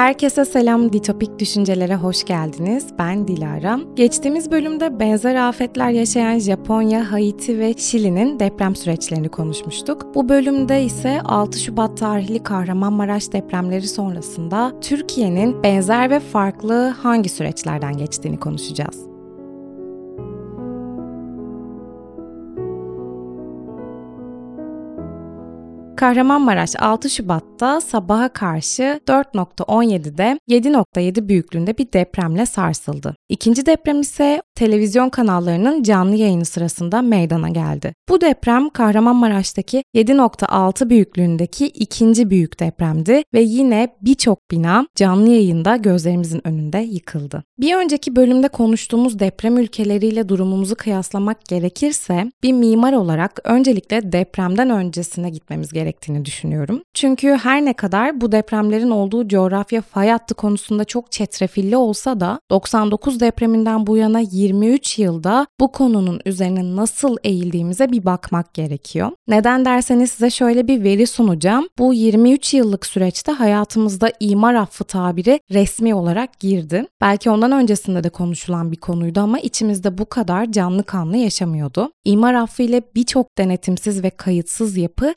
Herkese selam, Ditopik Düşüncelere hoş geldiniz. Ben Dilara. Geçtiğimiz bölümde benzer afetler yaşayan Japonya, Haiti ve Şili'nin deprem süreçlerini konuşmuştuk. Bu bölümde ise 6 Şubat tarihli Kahramanmaraş depremleri sonrasında Türkiye'nin benzer ve farklı hangi süreçlerden geçtiğini konuşacağız. Kahramanmaraş 6 Şubat'ta sabaha karşı 4.17'de 7.7 büyüklüğünde bir depremle sarsıldı. İkinci deprem ise televizyon kanallarının canlı yayını sırasında meydana geldi. Bu deprem Kahramanmaraş'taki 7.6 büyüklüğündeki ikinci büyük depremdi ve yine birçok bina canlı yayında gözlerimizin önünde yıkıldı. Bir önceki bölümde konuştuğumuz deprem ülkeleriyle durumumuzu kıyaslamak gerekirse bir mimar olarak öncelikle depremden öncesine gitmemiz gerektiğini düşünüyorum. Çünkü her ne kadar bu depremlerin olduğu coğrafya fay hattı konusunda çok çetrefilli olsa da 99 depreminden bu yana 23 yılda bu konunun üzerine nasıl eğildiğimize bir bakmak gerekiyor. Neden derseniz size şöyle bir veri sunacağım. Bu 23 yıllık süreçte hayatımızda imar affı tabiri resmi olarak girdi. Belki ondan öncesinde de konuşulan bir konuydu ama içimizde bu kadar canlı kanlı yaşamıyordu. İmar affı ile birçok denetimsiz ve kayıtsız yapı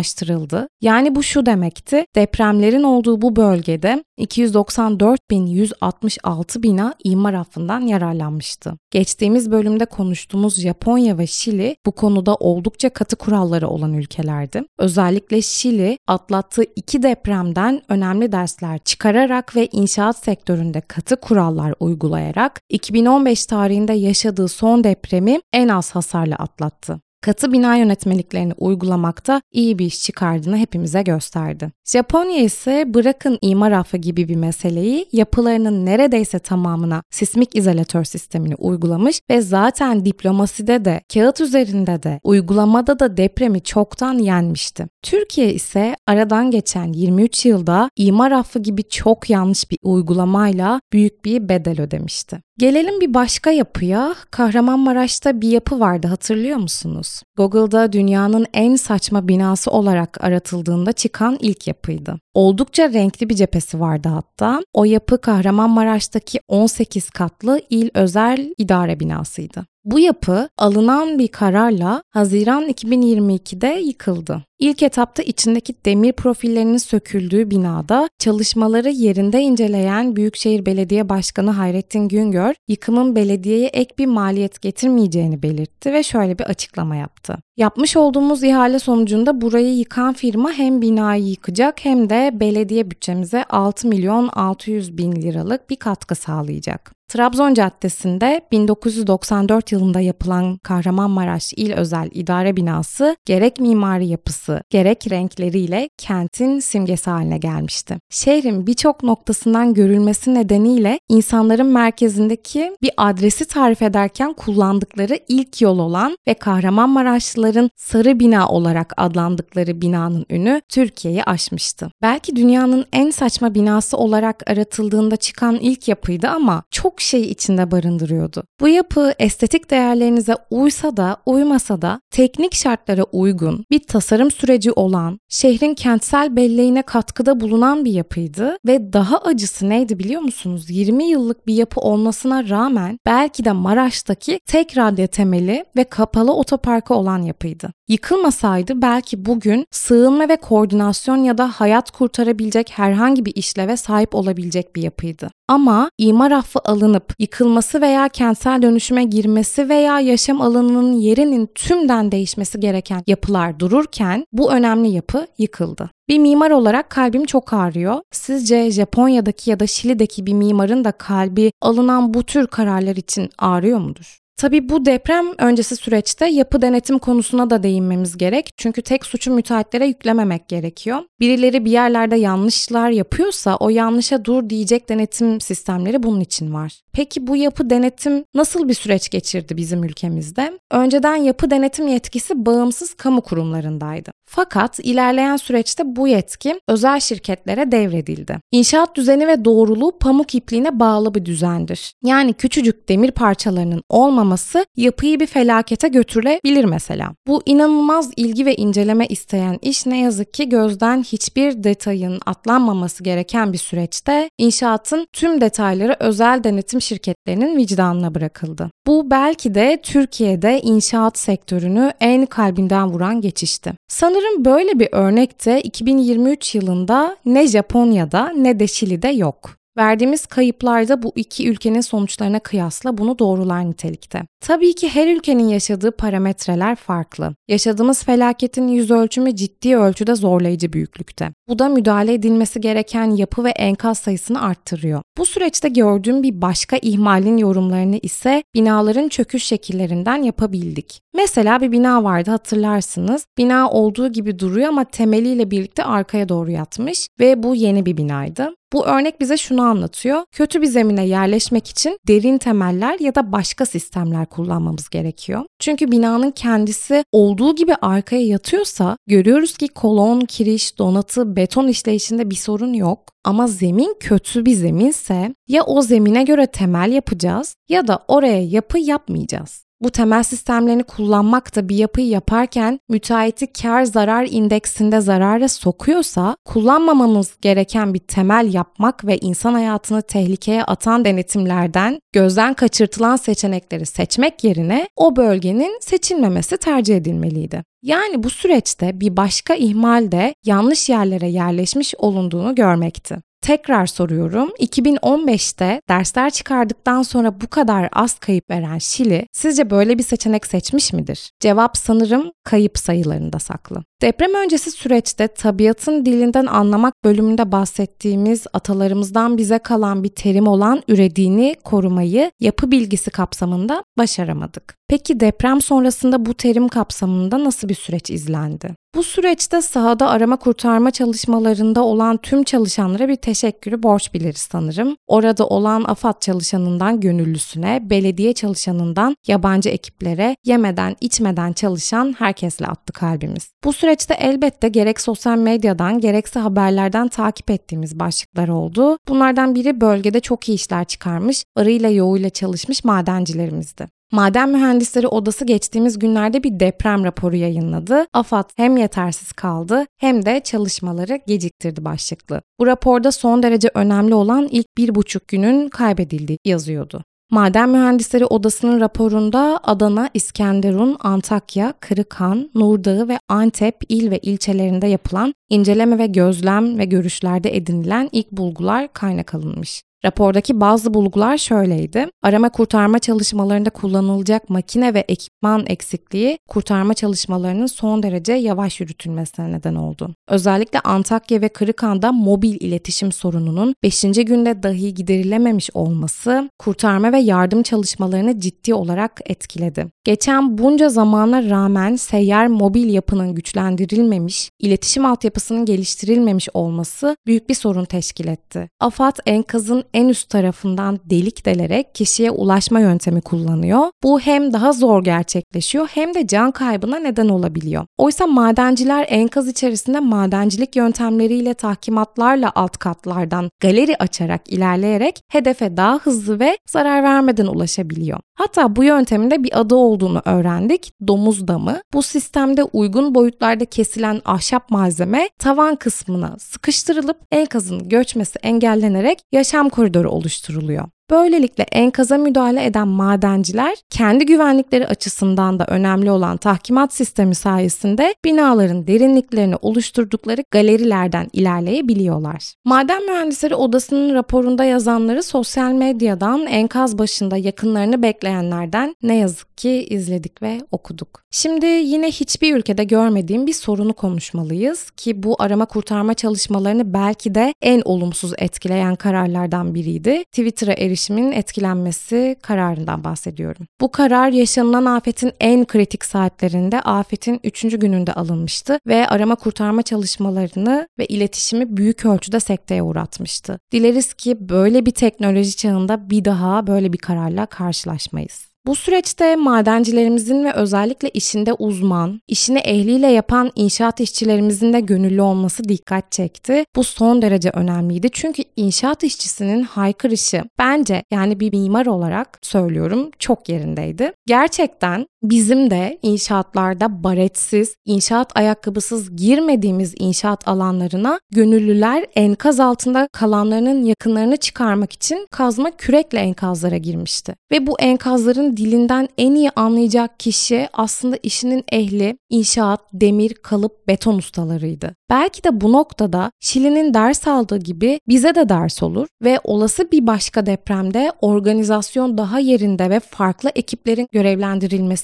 yasallaştırıldı. Yani bu şu demekti. Depremlerin olduğu bu bölgede 294.166 bina imar affından yararlanmıştı. Geçtiğimiz bölümde konuştuğumuz Japonya ve Şili bu konuda oldukça katı kuralları olan ülkelerdi. Özellikle Şili atlattığı iki depremden önemli dersler çıkararak ve inşaat sektöründe katı kurallar uygulayarak 2015 tarihinde yaşadığı son depremi en az hasarla atlattı katı bina yönetmeliklerini uygulamakta iyi bir iş çıkardığını hepimize gösterdi. Japonya ise bırakın imar affı gibi bir meseleyi yapılarının neredeyse tamamına sismik izolatör sistemini uygulamış ve zaten diplomaside de kağıt üzerinde de uygulamada da depremi çoktan yenmişti. Türkiye ise aradan geçen 23 yılda imar affı gibi çok yanlış bir uygulamayla büyük bir bedel ödemişti. Gelelim bir başka yapıya. Kahramanmaraş'ta bir yapı vardı hatırlıyor musunuz? Google'da dünyanın en saçma binası olarak aratıldığında çıkan ilk yapıydı. Oldukça renkli bir cephesi vardı hatta. O yapı Kahramanmaraş'taki 18 katlı il özel idare binasıydı. Bu yapı alınan bir kararla Haziran 2022'de yıkıldı. İlk etapta içindeki demir profillerinin söküldüğü binada çalışmaları yerinde inceleyen Büyükşehir Belediye Başkanı Hayrettin Güngör, yıkımın belediyeye ek bir maliyet getirmeyeceğini belirtti ve şöyle bir açıklama yaptı. Yapmış olduğumuz ihale sonucunda burayı yıkan firma hem binayı yıkacak hem de belediye bütçemize 6 milyon 600 bin liralık bir katkı sağlayacak. Trabzon Caddesi'nde 1994 yılında yapılan Kahramanmaraş İl Özel İdare Binası gerek mimari yapısı gerek renkleriyle kentin simgesi haline gelmişti. Şehrin birçok noktasından görülmesi nedeniyle insanların merkezindeki bir adresi tarif ederken kullandıkları ilk yol olan ve Kahramanmaraşlıların sarı bina olarak adlandıkları binanın ünü Türkiye'yi aşmıştı. Belki dünyanın en saçma binası olarak aratıldığında çıkan ilk yapıydı ama çok şey içinde barındırıyordu. Bu yapı estetik değerlerinize uysa da uymasa da teknik şartlara uygun bir tasarım süreci olan, şehrin kentsel belleğine katkıda bulunan bir yapıydı ve daha acısı neydi biliyor musunuz? 20 yıllık bir yapı olmasına rağmen belki de Maraş'taki tek radyo temeli ve kapalı otoparkı olan yapıydı. Yıkılmasaydı belki bugün sığınma ve koordinasyon ya da hayat kurtarabilecek herhangi bir işleve sahip olabilecek bir yapıydı. Ama imar affı alınıp yıkılması veya kentsel dönüşüme girmesi veya yaşam alanının yerinin tümden değişmesi gereken yapılar dururken bu önemli yapı yıkıldı. Bir mimar olarak kalbim çok ağrıyor. Sizce Japonya'daki ya da Şili'deki bir mimarın da kalbi alınan bu tür kararlar için ağrıyor mudur? Tabii bu deprem öncesi süreçte yapı denetim konusuna da değinmemiz gerek. Çünkü tek suçu müteahhitlere yüklememek gerekiyor. Birileri bir yerlerde yanlışlar yapıyorsa o yanlışa dur diyecek denetim sistemleri bunun için var. Peki bu yapı denetim nasıl bir süreç geçirdi bizim ülkemizde? Önceden yapı denetim yetkisi bağımsız kamu kurumlarındaydı. Fakat ilerleyen süreçte bu yetki özel şirketlere devredildi. İnşaat düzeni ve doğruluğu pamuk ipliğine bağlı bir düzendir. Yani küçücük demir parçalarının olmaması yapıyı bir felakete götürebilir mesela. Bu inanılmaz ilgi ve inceleme isteyen iş ne yazık ki gözden hiçbir detayın atlanmaması gereken bir süreçte inşaatın tüm detayları özel denetim şirketlerinin vicdanına bırakıldı. Bu belki de Türkiye'de inşaat sektörünü en kalbinden vuran geçişti. Sanırım böyle bir örnek de 2023 yılında ne Japonya'da ne de Şili'de yok. Verdiğimiz kayıplarda bu iki ülkenin sonuçlarına kıyasla bunu doğrular nitelikte. Tabii ki her ülkenin yaşadığı parametreler farklı. Yaşadığımız felaketin yüz ölçümü ciddi ölçüde zorlayıcı büyüklükte. Bu da müdahale edilmesi gereken yapı ve enkaz sayısını arttırıyor. Bu süreçte gördüğüm bir başka ihmalin yorumlarını ise binaların çöküş şekillerinden yapabildik. Mesela bir bina vardı hatırlarsınız. Bina olduğu gibi duruyor ama temeliyle birlikte arkaya doğru yatmış ve bu yeni bir binaydı. Bu örnek bize şunu anlatıyor. Kötü bir zemine yerleşmek için derin temeller ya da başka sistemler kullanmamız gerekiyor. Çünkü binanın kendisi olduğu gibi arkaya yatıyorsa görüyoruz ki kolon, kiriş, donatı, beton işleyişinde bir sorun yok. Ama zemin kötü bir zeminse ya o zemine göre temel yapacağız ya da oraya yapı yapmayacağız. Bu temel sistemlerini kullanmak da bir yapıyı yaparken müteahhiti kar zarar indeksinde zarara sokuyorsa kullanmamamız gereken bir temel yapmak ve insan hayatını tehlikeye atan denetimlerden gözden kaçırtılan seçenekleri seçmek yerine o bölgenin seçilmemesi tercih edilmeliydi. Yani bu süreçte bir başka ihmal de yanlış yerlere yerleşmiş olunduğunu görmekti. Tekrar soruyorum. 2015'te dersler çıkardıktan sonra bu kadar az kayıp veren Şili sizce böyle bir seçenek seçmiş midir? Cevap sanırım kayıp sayılarında saklı. Deprem öncesi süreçte tabiatın dilinden anlamak bölümünde bahsettiğimiz atalarımızdan bize kalan bir terim olan ürediğini korumayı yapı bilgisi kapsamında başaramadık. Peki deprem sonrasında bu terim kapsamında nasıl bir süreç izlendi? Bu süreçte sahada arama kurtarma çalışmalarında olan tüm çalışanlara bir teşekkürü borç biliriz sanırım. Orada olan AFAD çalışanından gönüllüsüne, belediye çalışanından yabancı ekiplere, yemeden içmeden çalışan herkesle attı kalbimiz. Bu süreçte elbette gerek sosyal medyadan gerekse haberlerden takip ettiğimiz başlıklar oldu. Bunlardan biri bölgede çok iyi işler çıkarmış, arıyla yoğuyla çalışmış madencilerimizdi. Maden Mühendisleri Odası geçtiğimiz günlerde bir deprem raporu yayınladı. AFAD hem yetersiz kaldı hem de çalışmaları geciktirdi başlıklı. Bu raporda son derece önemli olan ilk bir buçuk günün kaybedildiği yazıyordu. Maden Mühendisleri Odası'nın raporunda Adana, İskenderun, Antakya, Kırıkhan, Nurdağı ve Antep il ve ilçelerinde yapılan inceleme ve gözlem ve görüşlerde edinilen ilk bulgular kaynak alınmış. Rapordaki bazı bulgular şöyleydi. Arama kurtarma çalışmalarında kullanılacak makine ve ekipman eksikliği kurtarma çalışmalarının son derece yavaş yürütülmesine neden oldu. Özellikle Antakya ve Kırıkhan'da mobil iletişim sorununun 5. günde dahi giderilememiş olması kurtarma ve yardım çalışmalarını ciddi olarak etkiledi. Geçen bunca zamana rağmen seyyar mobil yapının güçlendirilmemiş, iletişim altyapısının geliştirilmemiş olması büyük bir sorun teşkil etti. AFAD enkazın en üst tarafından delik delerek kişiye ulaşma yöntemi kullanıyor. Bu hem daha zor gerçekleşiyor hem de can kaybına neden olabiliyor. Oysa madenciler enkaz içerisinde madencilik yöntemleriyle tahkimatlarla alt katlardan galeri açarak ilerleyerek hedefe daha hızlı ve zarar vermeden ulaşabiliyor. Hatta bu yöntemin de bir adı olduğunu öğrendik. Domuz damı. Bu sistemde uygun boyutlarda kesilen ahşap malzeme tavan kısmına sıkıştırılıp enkazın göçmesi engellenerek yaşam koridoru oluşturuluyor. Böylelikle enkaza müdahale eden madenciler kendi güvenlikleri açısından da önemli olan tahkimat sistemi sayesinde binaların derinliklerini oluşturdukları galerilerden ilerleyebiliyorlar. Maden Mühendisleri Odası'nın raporunda yazanları sosyal medyadan enkaz başında yakınlarını bekleyenlerden ne yazık ki izledik ve okuduk. Şimdi yine hiçbir ülkede görmediğim bir sorunu konuşmalıyız ki bu arama kurtarma çalışmalarını belki de en olumsuz etkileyen kararlardan biriydi. Twitter'a eriş yerleşimin etkilenmesi kararından bahsediyorum. Bu karar yaşanılan afetin en kritik saatlerinde afetin 3. gününde alınmıştı ve arama kurtarma çalışmalarını ve iletişimi büyük ölçüde sekteye uğratmıştı. Dileriz ki böyle bir teknoloji çağında bir daha böyle bir kararla karşılaşmayız. Bu süreçte madencilerimizin ve özellikle işinde uzman, işini ehliyle yapan inşaat işçilerimizin de gönüllü olması dikkat çekti. Bu son derece önemliydi çünkü inşaat işçisinin haykırışı bence yani bir mimar olarak söylüyorum çok yerindeydi. Gerçekten bizim de inşaatlarda baretsiz, inşaat ayakkabısız girmediğimiz inşaat alanlarına gönüllüler enkaz altında kalanlarının yakınlarını çıkarmak için kazma kürekle enkazlara girmişti. Ve bu enkazların dilinden en iyi anlayacak kişi aslında işinin ehli, inşaat, demir, kalıp, beton ustalarıydı. Belki de bu noktada Şili'nin ders aldığı gibi bize de ders olur ve olası bir başka depremde organizasyon daha yerinde ve farklı ekiplerin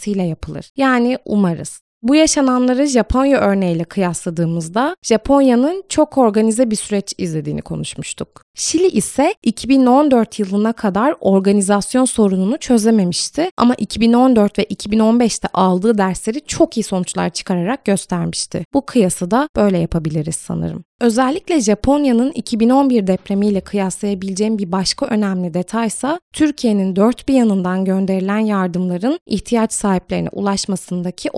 görevlendirilmesiyle yapılır. Yani umarız. Bu yaşananları Japonya örneğiyle kıyasladığımızda Japonya'nın çok organize bir süreç izlediğini konuşmuştuk. Şili ise 2014 yılına kadar organizasyon sorununu çözememişti ama 2014 ve 2015'te aldığı dersleri çok iyi sonuçlar çıkararak göstermişti. Bu kıyası da böyle yapabiliriz sanırım. Özellikle Japonya'nın 2011 depremiyle kıyaslayabileceğim bir başka önemli detaysa Türkiye'nin dört bir yanından gönderilen yardımların ihtiyaç sahiplerine ulaşmasındaki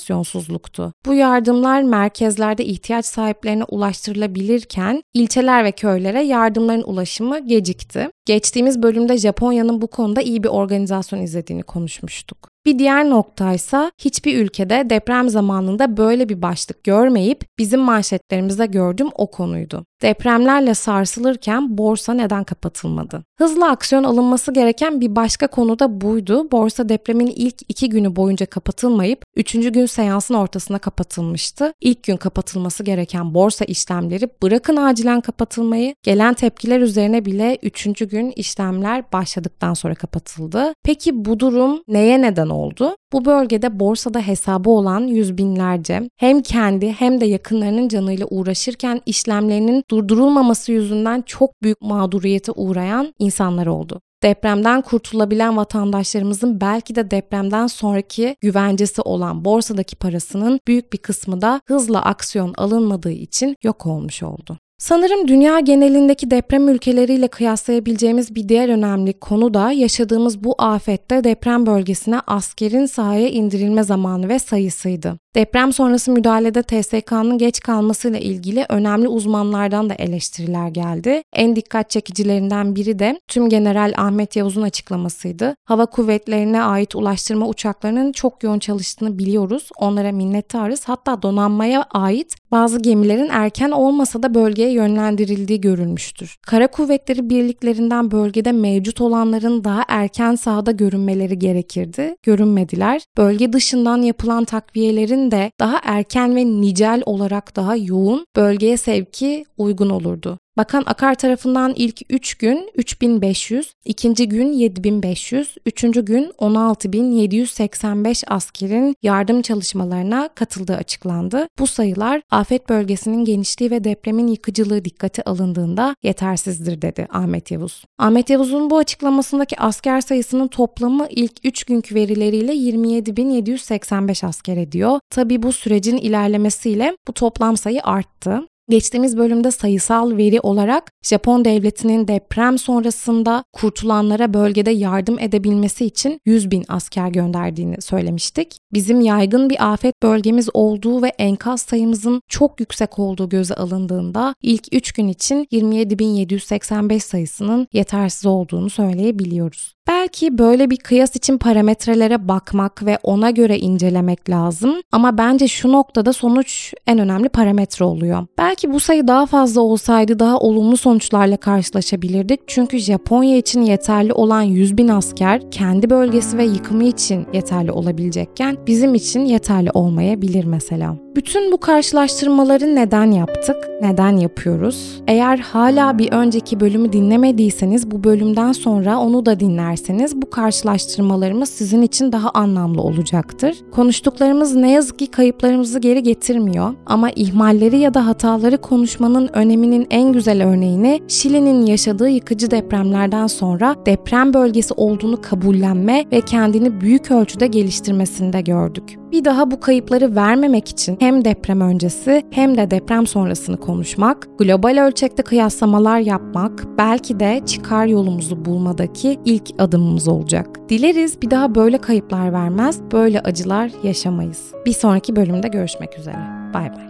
organizasyonsuzluktu. Bu yardımlar merkezlerde ihtiyaç sahiplerine ulaştırılabilirken ilçeler ve köylere yardımların ulaşımı gecikti. Geçtiğimiz bölümde Japonya'nın bu konuda iyi bir organizasyon izlediğini konuşmuştuk. Bir diğer noktaysa hiçbir ülkede deprem zamanında böyle bir başlık görmeyip bizim manşetlerimizde gördüğüm o konuydu. Depremlerle sarsılırken borsa neden kapatılmadı? Hızlı aksiyon alınması gereken bir başka konu da buydu. Borsa depremin ilk iki günü boyunca kapatılmayıp üçüncü gün seansın ortasına kapatılmıştı. İlk gün kapatılması gereken borsa işlemleri bırakın acilen kapatılmayı, gelen tepkiler üzerine bile üçüncü gün işlemler başladıktan sonra kapatıldı. Peki bu durum neye neden oldu? Bu bölgede borsada hesabı olan yüz binlerce hem kendi hem de yakınlarının canıyla uğraşırken işlemlerinin durdurulmaması yüzünden çok büyük mağduriyete uğrayan insanlar oldu depremden kurtulabilen vatandaşlarımızın belki de depremden sonraki güvencesi olan borsadaki parasının büyük bir kısmı da hızla aksiyon alınmadığı için yok olmuş oldu. Sanırım dünya genelindeki deprem ülkeleriyle kıyaslayabileceğimiz bir diğer önemli konu da yaşadığımız bu afette deprem bölgesine askerin sahaya indirilme zamanı ve sayısıydı. Deprem sonrası müdahalede TSK'nın geç kalmasıyla ilgili önemli uzmanlardan da eleştiriler geldi. En dikkat çekicilerinden biri de Tüm General Ahmet Yavuz'un açıklamasıydı. Hava kuvvetlerine ait ulaştırma uçaklarının çok yoğun çalıştığını biliyoruz. Onlara minnettarız. Hatta donanmaya ait bazı gemilerin erken olmasa da bölgeye yönlendirildiği görülmüştür. Kara kuvvetleri birliklerinden bölgede mevcut olanların daha erken sahada görünmeleri gerekirdi. Görünmediler. Bölge dışından yapılan takviyelerin de daha erken ve nicel olarak daha yoğun bölgeye sevki uygun olurdu. Bakan Akar tarafından ilk 3 gün 3500, ikinci gün 7500, üçüncü gün 16785 askerin yardım çalışmalarına katıldığı açıklandı. Bu sayılar afet bölgesinin genişliği ve depremin yıkıcılığı dikkate alındığında yetersizdir dedi Ahmet Yavuz. Ahmet Yavuz'un bu açıklamasındaki asker sayısının toplamı ilk 3 günkü verileriyle 27785 asker ediyor. Tabi bu sürecin ilerlemesiyle bu toplam sayı arttı. Geçtiğimiz bölümde sayısal veri olarak Japon devletinin deprem sonrasında kurtulanlara bölgede yardım edebilmesi için 100 bin asker gönderdiğini söylemiştik. Bizim yaygın bir afet bölgemiz olduğu ve enkaz sayımızın çok yüksek olduğu göze alındığında ilk 3 gün için 27.785 sayısının yetersiz olduğunu söyleyebiliyoruz. Belki böyle bir kıyas için parametrelere bakmak ve ona göre incelemek lazım ama bence şu noktada sonuç en önemli parametre oluyor. Belki bu sayı daha fazla olsaydı daha olumlu sonuçlarla karşılaşabilirdik çünkü Japonya için yeterli olan 100 bin asker kendi bölgesi ve yıkımı için yeterli olabilecekken bizim için yeterli olmayabilir mesela. Bütün bu karşılaştırmaları neden yaptık? Neden yapıyoruz? Eğer hala bir önceki bölümü dinlemediyseniz bu bölümden sonra onu da dinlerseniz bu karşılaştırmalarımız sizin için daha anlamlı olacaktır. Konuştuklarımız ne yazık ki kayıplarımızı geri getirmiyor ama ihmalleri ya da hataları konuşmanın öneminin en güzel örneğini Şili'nin yaşadığı yıkıcı depremlerden sonra deprem bölgesi olduğunu kabullenme ve kendini büyük ölçüde geliştirmesinde gördük. Bir daha bu kayıpları vermemek için hem deprem öncesi hem de deprem sonrasını konuşmak, global ölçekte kıyaslamalar yapmak belki de çıkar yolumuzu bulmadaki ilk adımımız olacak. Dileriz bir daha böyle kayıplar vermez, böyle acılar yaşamayız. Bir sonraki bölümde görüşmek üzere. Bay bay.